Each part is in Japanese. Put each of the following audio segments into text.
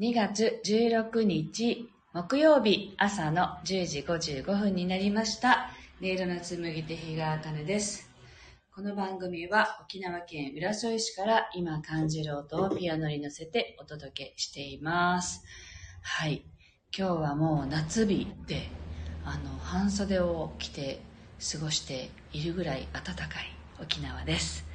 2月16日木曜日朝の10時55分になりました。音色の紡手日川茜です。この番組は沖縄県浦添市から今感じる音をピアノに乗せてお届けしています。はい。今日はもう夏日で、あの、半袖を着て過ごしているぐらい暖かい沖縄です。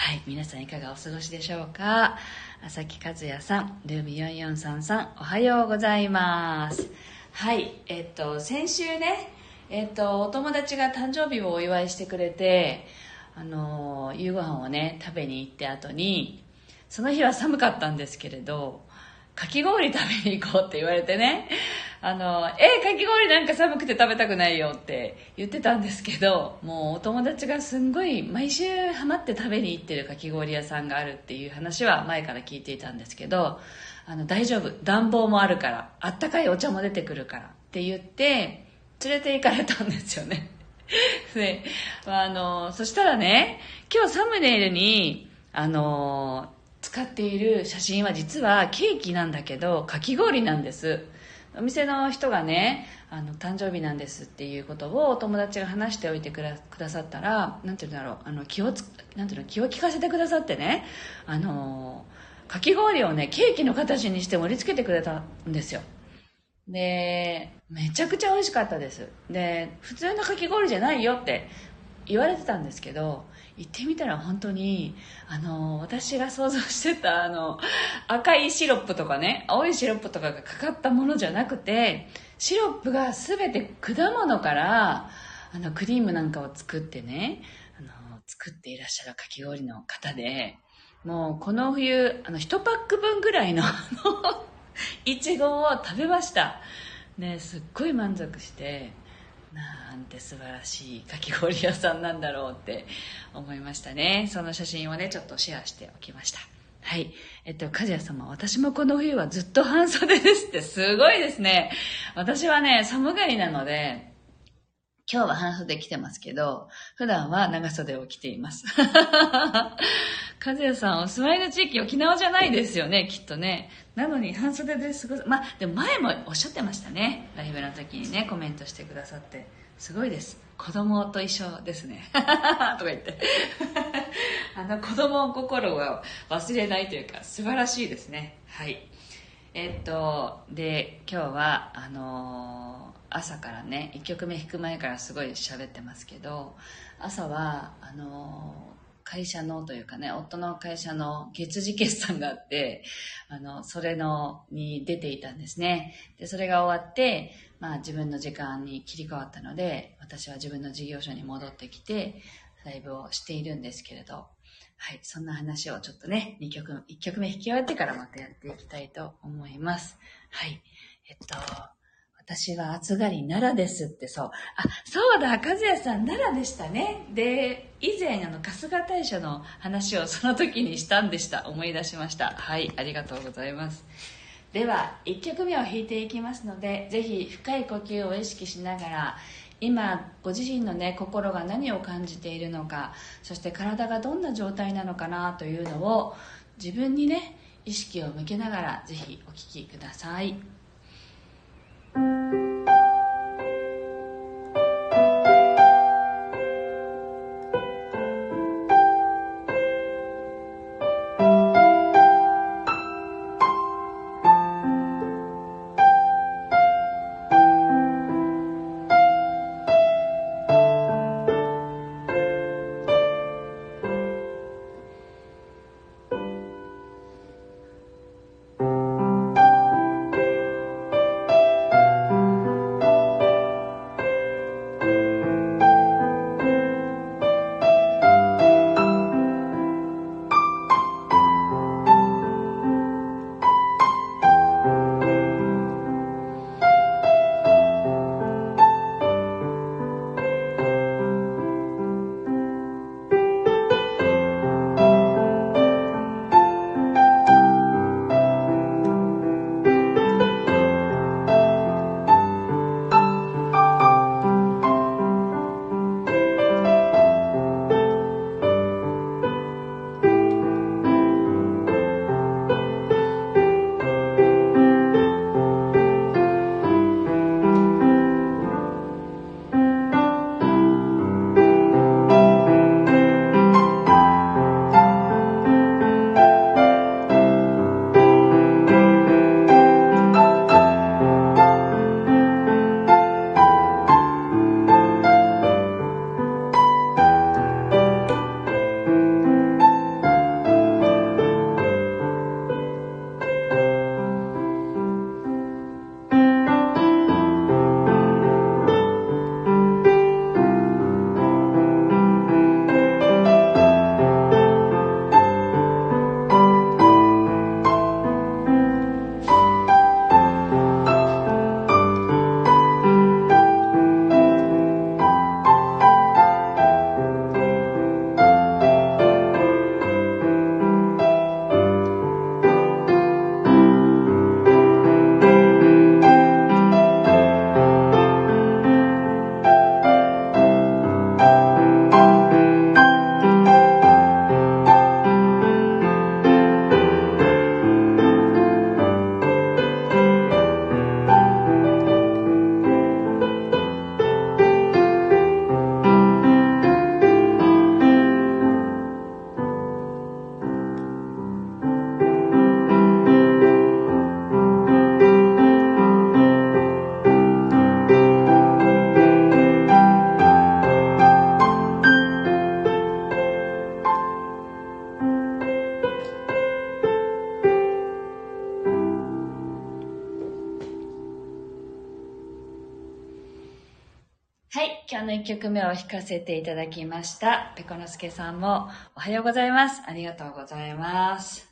はい。皆さんいかがお過ごしでしょうか？朝木和也さん、ルーム4433、おはようございます。はい。えっと、先週ね、えっと、お友達が誕生日をお祝いしてくれて、あの、夕ご飯をね、食べに行って後に、その日は寒かったんですけれど、かき氷食べに行こうって言われてね、あの、え、かき氷なんか寒くて食べたくないよって言ってたんですけど、もうお友達がすんごい毎週ハマって食べに行ってるかき氷屋さんがあるっていう話は前から聞いていたんですけど、あの、大丈夫。暖房もあるから、あったかいお茶も出てくるからって言って、連れて行かれたんですよね。で、あの、そしたらね、今日サムネイルに、あの、使っている写真は実はケーキなんだけど、かき氷なんです。お店の人がね、あの、誕生日なんですっていうことをお友達が話しておいてくださったら、なんていうんだろう、あの、気をつ、なんていうの、気を利かせてくださってね、あの、かき氷をね、ケーキの形にして盛り付けてくれたんですよ。で、めちゃくちゃ美味しかったです。で、普通のかき氷じゃないよって言われてたんですけど、行ってみたら本当に、あの、私が想像してた、あの、赤いシロップとかね、青いシロップとかがかかったものじゃなくて、シロップが全て果物から、あの、クリームなんかを作ってね、あの、作っていらっしゃるかき氷の方で、もうこの冬、あの、一パック分ぐらい、の、いちごを食べました。ね、すっごい満足して、なんて素晴らしいかき氷屋さんなんだろうって思いましたね。その写真をね、ちょっとシェアしておきました。はい。えっと、かじや様、私もこの冬はずっと半袖ですってすごいですね。私はね、寒がりなので、今日は半袖着てますけど、普段は長袖を着ています。和也さん、お住まいの地域沖縄じゃないですよね、きっとね。なのに半袖で過ごす。まあ、でも前もおっしゃってましたね。ライブの時にね、コメントしてくださって。すごいです。子供と一緒ですね。とか言って。あの子供心を忘れないというか、素晴らしいですね。はい。えっと、で、今日は、あの朝からね、1曲目弾く前からすごい喋ってますけど、朝は、あの会社のというかね、夫の会社の月次決算があって、あの、それの、に出ていたんですね。で、それが終わって、まあ自分の時間に切り替わったので、私は自分の事業所に戻ってきて、ライブをしているんですけれど、はい、そんな話をちょっとね、2曲、1曲目弾き終わってからまたやっていきたいと思います。はい。えっと、私は暑がり奈良ですってそう。あ、そうだ、和也さん奈良でしたね。で、以前あの、春日大社の話をその時にしたんでした。思い出しました。はい、ありがとうございます。では、1曲目を弾いていきますので、ぜひ深い呼吸を意識しながら、今、ご自身のね、心が何を感じているのか、そして体がどんな状態なのかなというのを、自分にね、意識を向けながら、ぜひお聴きください。を弾かせていただきました。ペコノスケさんもおはようございます。ありがとうございます。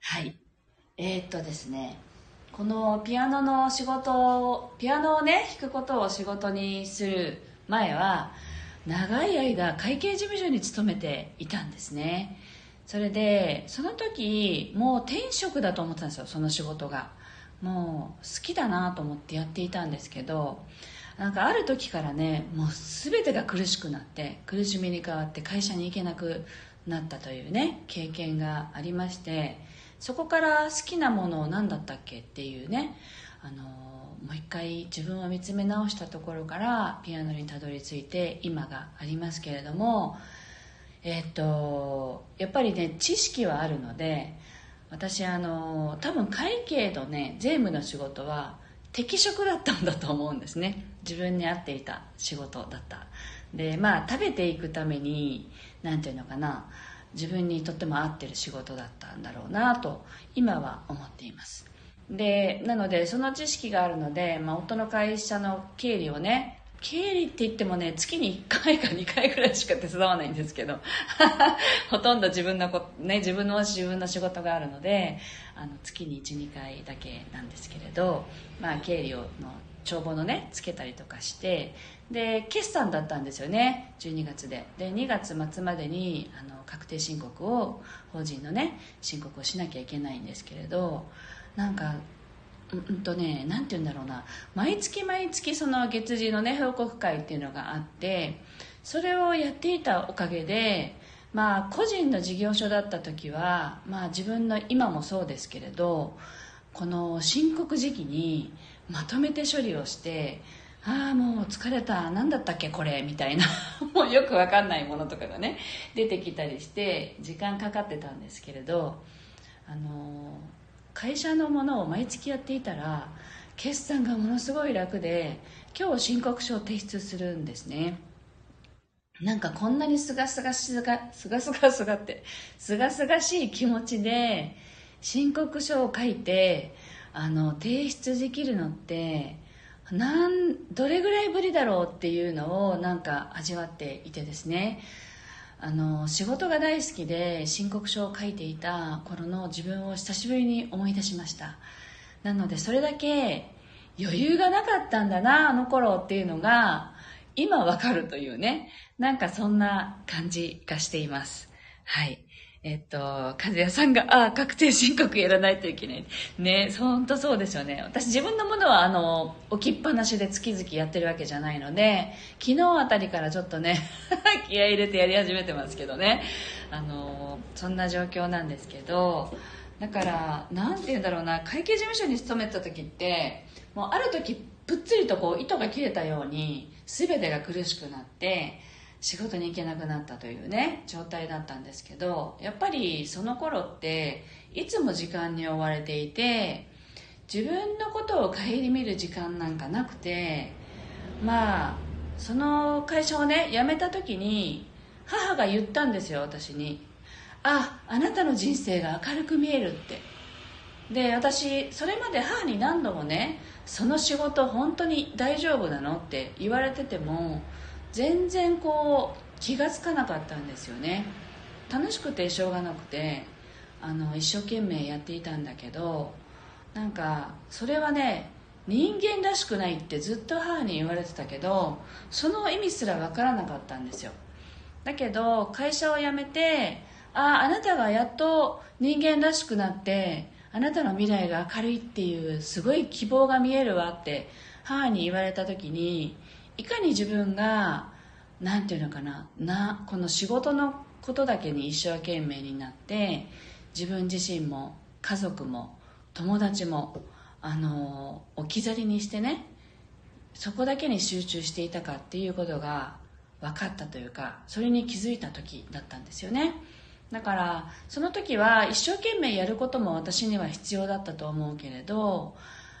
はい。えー、っとですね、このピアノの仕事を、ピアノをね、弾くことを仕事にする前は、長い間会計事務所に勤めていたんですね。それで、その時、もう転職だと思ってたんですよ、その仕事が。もう好きだなと思ってやっていたんですけど、なんかある時からねもう全てが苦しくなって苦しみに変わって会社に行けなくなったというね経験がありましてそこから好きなものを何だったっけっていうねあのもう一回自分を見つめ直したところからピアノにたどり着いて今がありますけれどもえっ、とやっぱりね知識はあるので私あの多分会計とね税務の仕事は適職だったんだと思うんですね。自分に合っていた仕事だった。でまあ食べていくために何ていうのかな。自分にとっても合ってる仕事だったんだろうなと今は思っています。でなのでその知識があるので、まあ、夫の会社の経理をね経理って言ってもね月に1回か2回ぐらいしか手伝わないんですけど ほとんど自分のこ、ね、自分の自分の仕事があるのであの月に12回だけなんですけれど、まあ、経理をの帳簿のねつけたりとかしてで決算だったんですよね12月で。で2月末までにあの確定申告を法人のね申告をしなきゃいけないんですけれどなんかうんとね何て言うんだろうな。毎月毎月その月次のね報告会っていうのがあってそれをやっていたおかげでまあ個人の事業所だった時はまあ自分の今もそうですけれどこの申告時期にまとめて処理をしてああもう疲れた何だったっけこれみたいな。もうよく分かんないものとかがね出てきたりして時間かかってたんですけれどあの会社のものを毎月やっていたら決算がものすごい楽で今日申告書を提出するんですね。なんかこんなにすがすがしがすがすがすがってすがすがしい気持ちで申告書を書いてあの提出できるのってなんどれぐらいぶりだろうっていうのをなんか味わっていてですね。あの仕事が大好きで申告書を書いていた頃の自分を久しぶりに思い出しました。なのでそれだけ余裕がなかったんだなあの頃っていうのが今わかるというね。なんかそんな感じがしています。はい。えっと、和也さんが、ああ、確定申告やらないといけない。ね、本当そうですよね。私自分のものは、あの、置きっぱなしで月々やってるわけじゃないので、昨日あたりからちょっとね、気合入れてやり始めてますけどね。あの、そんな状況なんですけど、だから、なんて言うんだろうな、会計事務所に勤めた時って、もうある時、ぷっつりとこう、糸が切れたように、全てが苦しくなって、仕事に行けなくなったというね状態だったんですけどやっぱりその頃っていつも時間に追われていて自分のことを顧みる時間なんかなくてまあその会社をね辞めた時に母が言ったんですよ私に。ああなたの人生が明るく見えるって。で私それまで母に何度もねその仕事本当に大丈夫なのって言われてても全然こう気が付かなかったんですよね。楽しくてしょうがなくてあの一生懸命やっていたんだけどなんかそれはね人間らしくないってずっと母に言われてたけどその意味すら分からなかったんですよ。だけど会社を辞めてあああなたがやっと人間らしくなってあなたの未来が明るいっていうすごい希望が見えるわって母に言われた時にいかに自分が何て言うのかななこの仕事のことだけに一生懸命になって自分自身も家族も友達もあの置き去りにしてねそこだけに集中していたかっていうことが分かったというかそれに気づいた時だったんですよね。だからその時は一生懸命やることも私には必要だったと思うけれど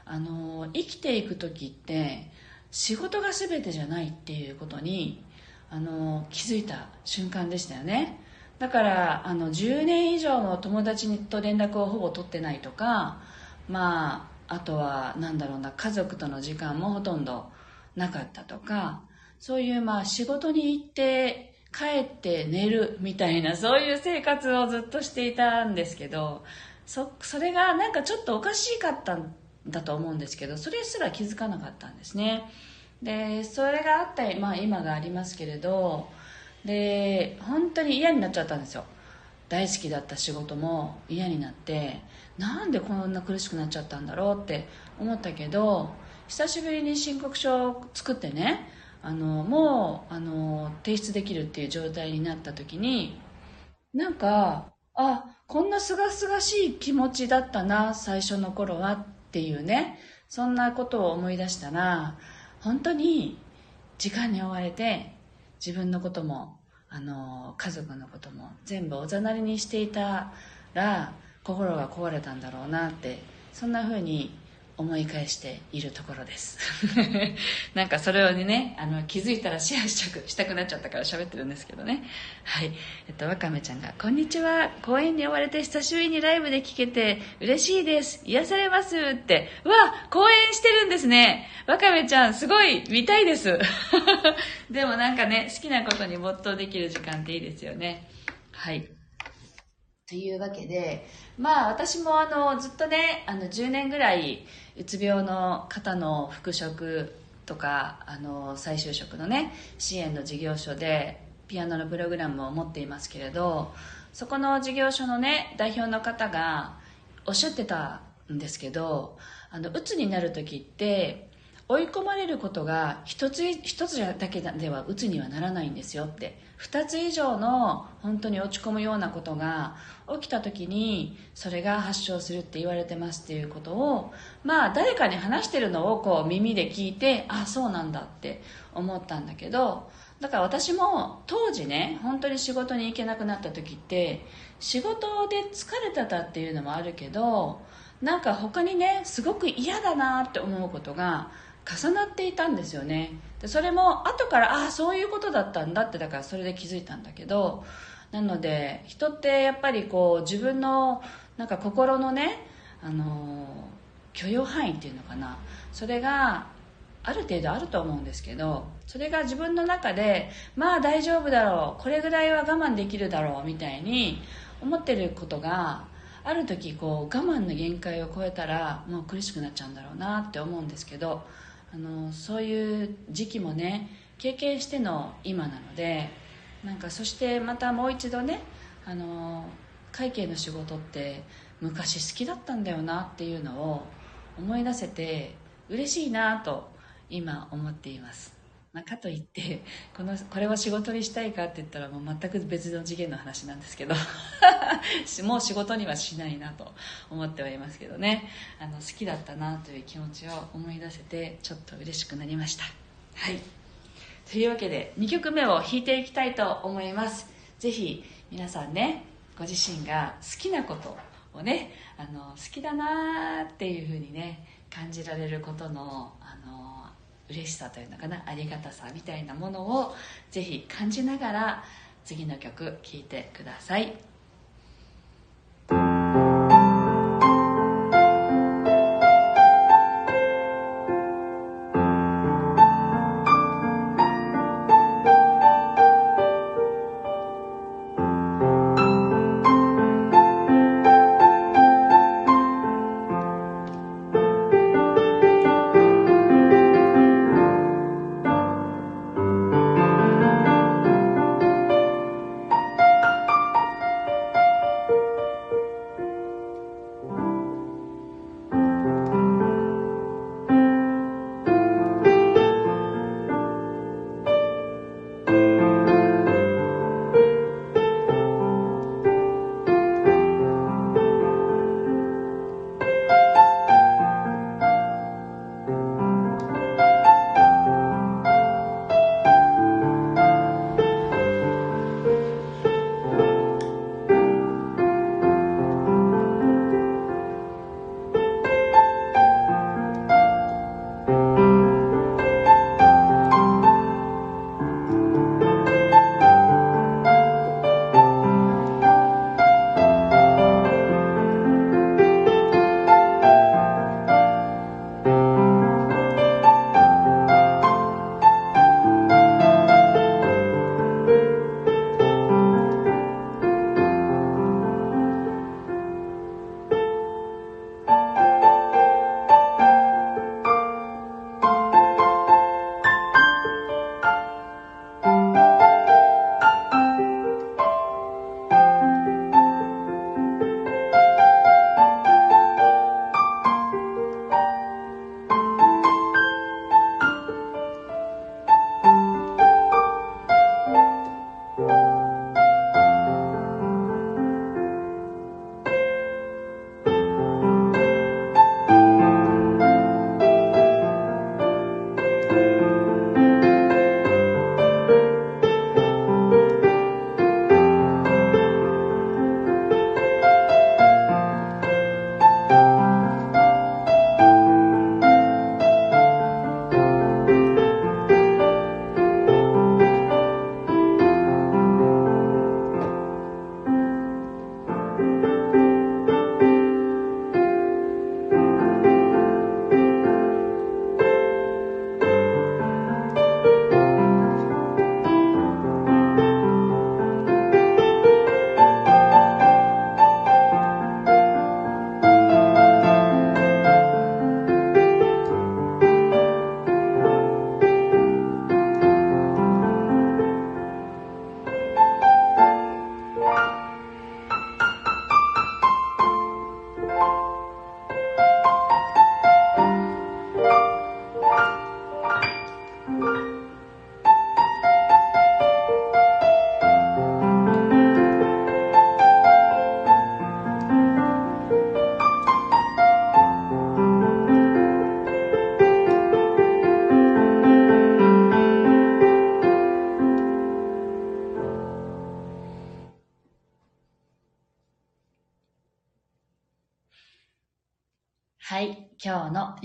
あの生きていく時って仕事が全てじゃないっていうことにあの気づいた瞬間でしたよね。だからあの10年以上も友達と連絡をほぼ取ってないとかまああとはなんだろうな家族との時間もほとんどなかったとかそういうまあ仕事に行って帰って寝るみたいなそういう生活をずっとしていたんですけどそそれがなんかちょっとおかしかったんだと思うんですけどそれすら気づかなかったんですね。でそれがあった、まあ、今がありますけれどで本当に嫌になっちゃったんですよ。大好きだった仕事も嫌になってなんでこんな苦しくなっちゃったんだろうって思ったけど久しぶりに申告書を作ってねあのもうあの提出できるっていう状態になった時になんかあこんなすがすがしい気持ちだったな最初の頃はっていうねそんなことを思い出したら本当に時間に追われて自分のこともあの家族のことも全部おざなりにしていたら心が壊れたんだろうなってそんな風に思い返しているところです。なんかそれをねあの気づいたらシェアしたくなっちゃったから喋ってるんですけどね。はい。えっとわかめちゃんが「こんにちは。公園に追われて久しぶりにライブで聴けて嬉しいです。癒されます」って。うわ公演してるんですね。わかめちゃんすごい見たいです。でもなんかね好きなことに没頭できる時間っていいですよね。はい。というわけでまあ私もあのずっとねあの10年ぐらいうつ病の方の復職とかあの再就職のね支援の事業所でピアノのプログラムを持っていますけれどそこの事業所のね代表の方がおっしゃってたんですけどあのうつになる時って追い込まれることが一つ一つだけではうつにはならないんですよって。2つ以上の本当に落ち込むようなことが起きた時にそれが発症するって言われてますっていうことをまあ誰かに話してるのをこう耳で聞いてあそうなんだって思ったんだけどだから私も当時ね本当に仕事に行けなくなった時って仕事で疲れてたっていうのもあるけどなんか他にねすごく嫌だなって思うことが重なっていたんですよね。でそれも後からああそういうことだったんだってだからそれで気づいたんだけどなので人ってやっぱりこう自分のなんか心のねあの許容範囲っていうのかな。それがある程度あると思うんですけどそれが自分の中でまあ大丈夫だろうこれぐらいは我慢できるだろうみたいに思ってることがある時こう我慢の限界を超えたらもう苦しくなっちゃうんだろうなって思うんですけどあのそういう時期もね経験しての今なのでなんかそしてまたもう一度ねあの会計の仕事って昔好きだったんだよなっていうのを思い出せて嬉しいなと今思っています、まあ、かといってこのこれを仕事にしたいかって言ったらもう全く別の次元の話なんですけど もう仕事にはしないなと思ってはいますけどね。あの好きだったなという気持ちを思い出せてちょっと嬉しくなりました。はい。というわけで2曲目を弾いていきたいと思います。ぜひ皆さんねご自身が好きなことをねあの好きだなっていうふうにね感じられることの嬉しさというのかなありがたさみたいなものをぜひ感じながら次の曲聴いてください。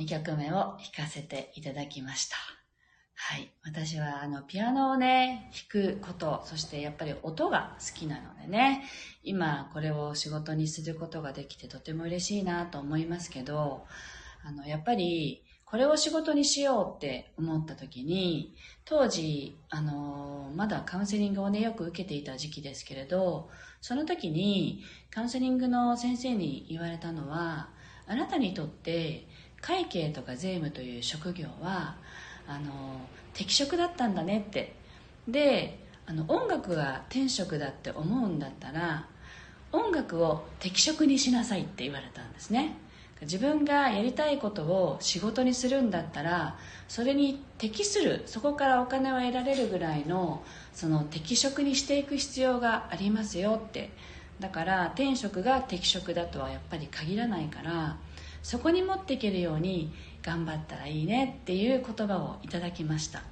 2曲目を弾かせていただきました。はい。私は、あの、ピアノをね、弾くこと、そしてやっぱり音が好きなのでね、今これを仕事にすることができてとても嬉しいなと思いますけど、あの、やっぱり、これを仕事にしようって思った時に、当時、あの、まだカウンセリングをね、よく受けていた時期ですけれど、その時にカウンセリングの先生に言われたのは、あなたにとって会計とか税務という職業は、あの、適職だったんだねって。で、あの、音楽が天職だって思うんだったら、音楽を適職にしなさいって言われたんですね。自分がやりたいことを仕事にするんだったらそれに適するそこからお金を得られるぐらいのその適職にしていく必要がありますよってだから転職が適職だとはやっぱり限らないからそこに持っていけるように頑張ったらいいねっていう言葉をいただきました。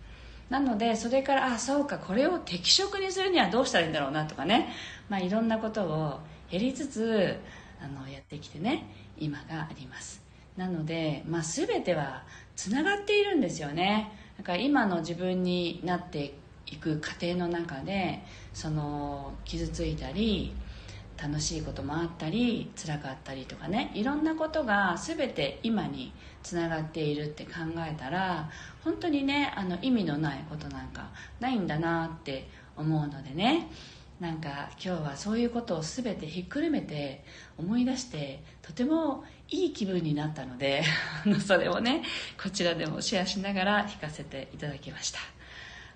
なのでそれからあそうかこれを適職にするにはどうしたらいいんだろうなとかね、まあ、いろんなことをやりつつあのやってきてね今があります。なので、まあ、全てはつながっているんですよね。だから今の自分になっていく過程の中でその傷ついたり楽しいこともあったり辛かったりとかねいろんなことが全て今につながっているって考えたら本当にねあの意味のないことなんかないんだなって思うのでねなんか今日はそういうことを全てひっくるめて思い出してとてもいい気分になったので それをねこちらでもシェアしながら弾かせていただきました。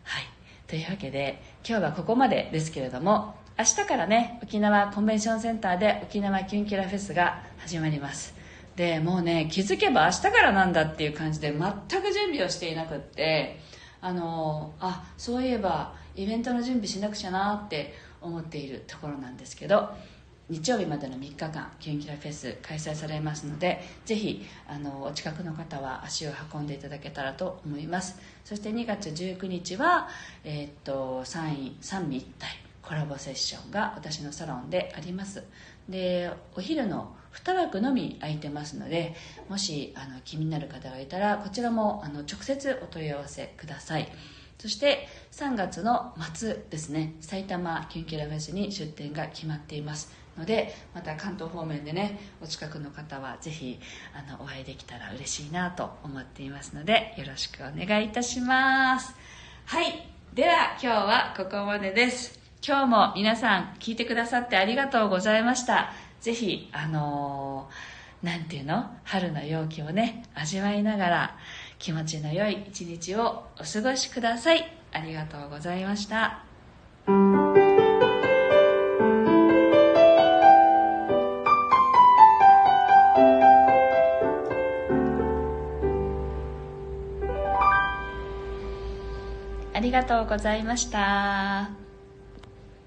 はい。というわけで今日はここまでですけれども明日からね沖縄コンベンションセンターで沖縄キュンキラフェスが始まります。でもうね気づけば明日からなんだっていう感じで全く準備をしていなくってあのあそういえばイベントの準備しなくちゃなって思っているところなんですけど日曜日までの3日間キュンキラフェス開催されますのでぜひあのお近くの方は足を運んでいただけたらと思います。そして2月19日は、えー、っと3位三位一体コラボセッションが私のサロンであります。でお昼の2枠のみ空いてますのでもしあの気になる方がいたらこちらもあの直接お問い合わせください。そして3月の末ですね。埼玉キュンキュラフェスに出店が決まっていますのでまた関東方面でねお近くの方はぜひあのお会いできたら嬉しいなと思っていますのでよろしくお願いいたします。はい。では今日はここまでです。今日も皆さん聞いてくださってありがとうございました。ぜひあのー、なんていうの？春の陽気をね味わいながら気持ちの良い一日をお過ごしください。ありがとうございました。ありがとうございました。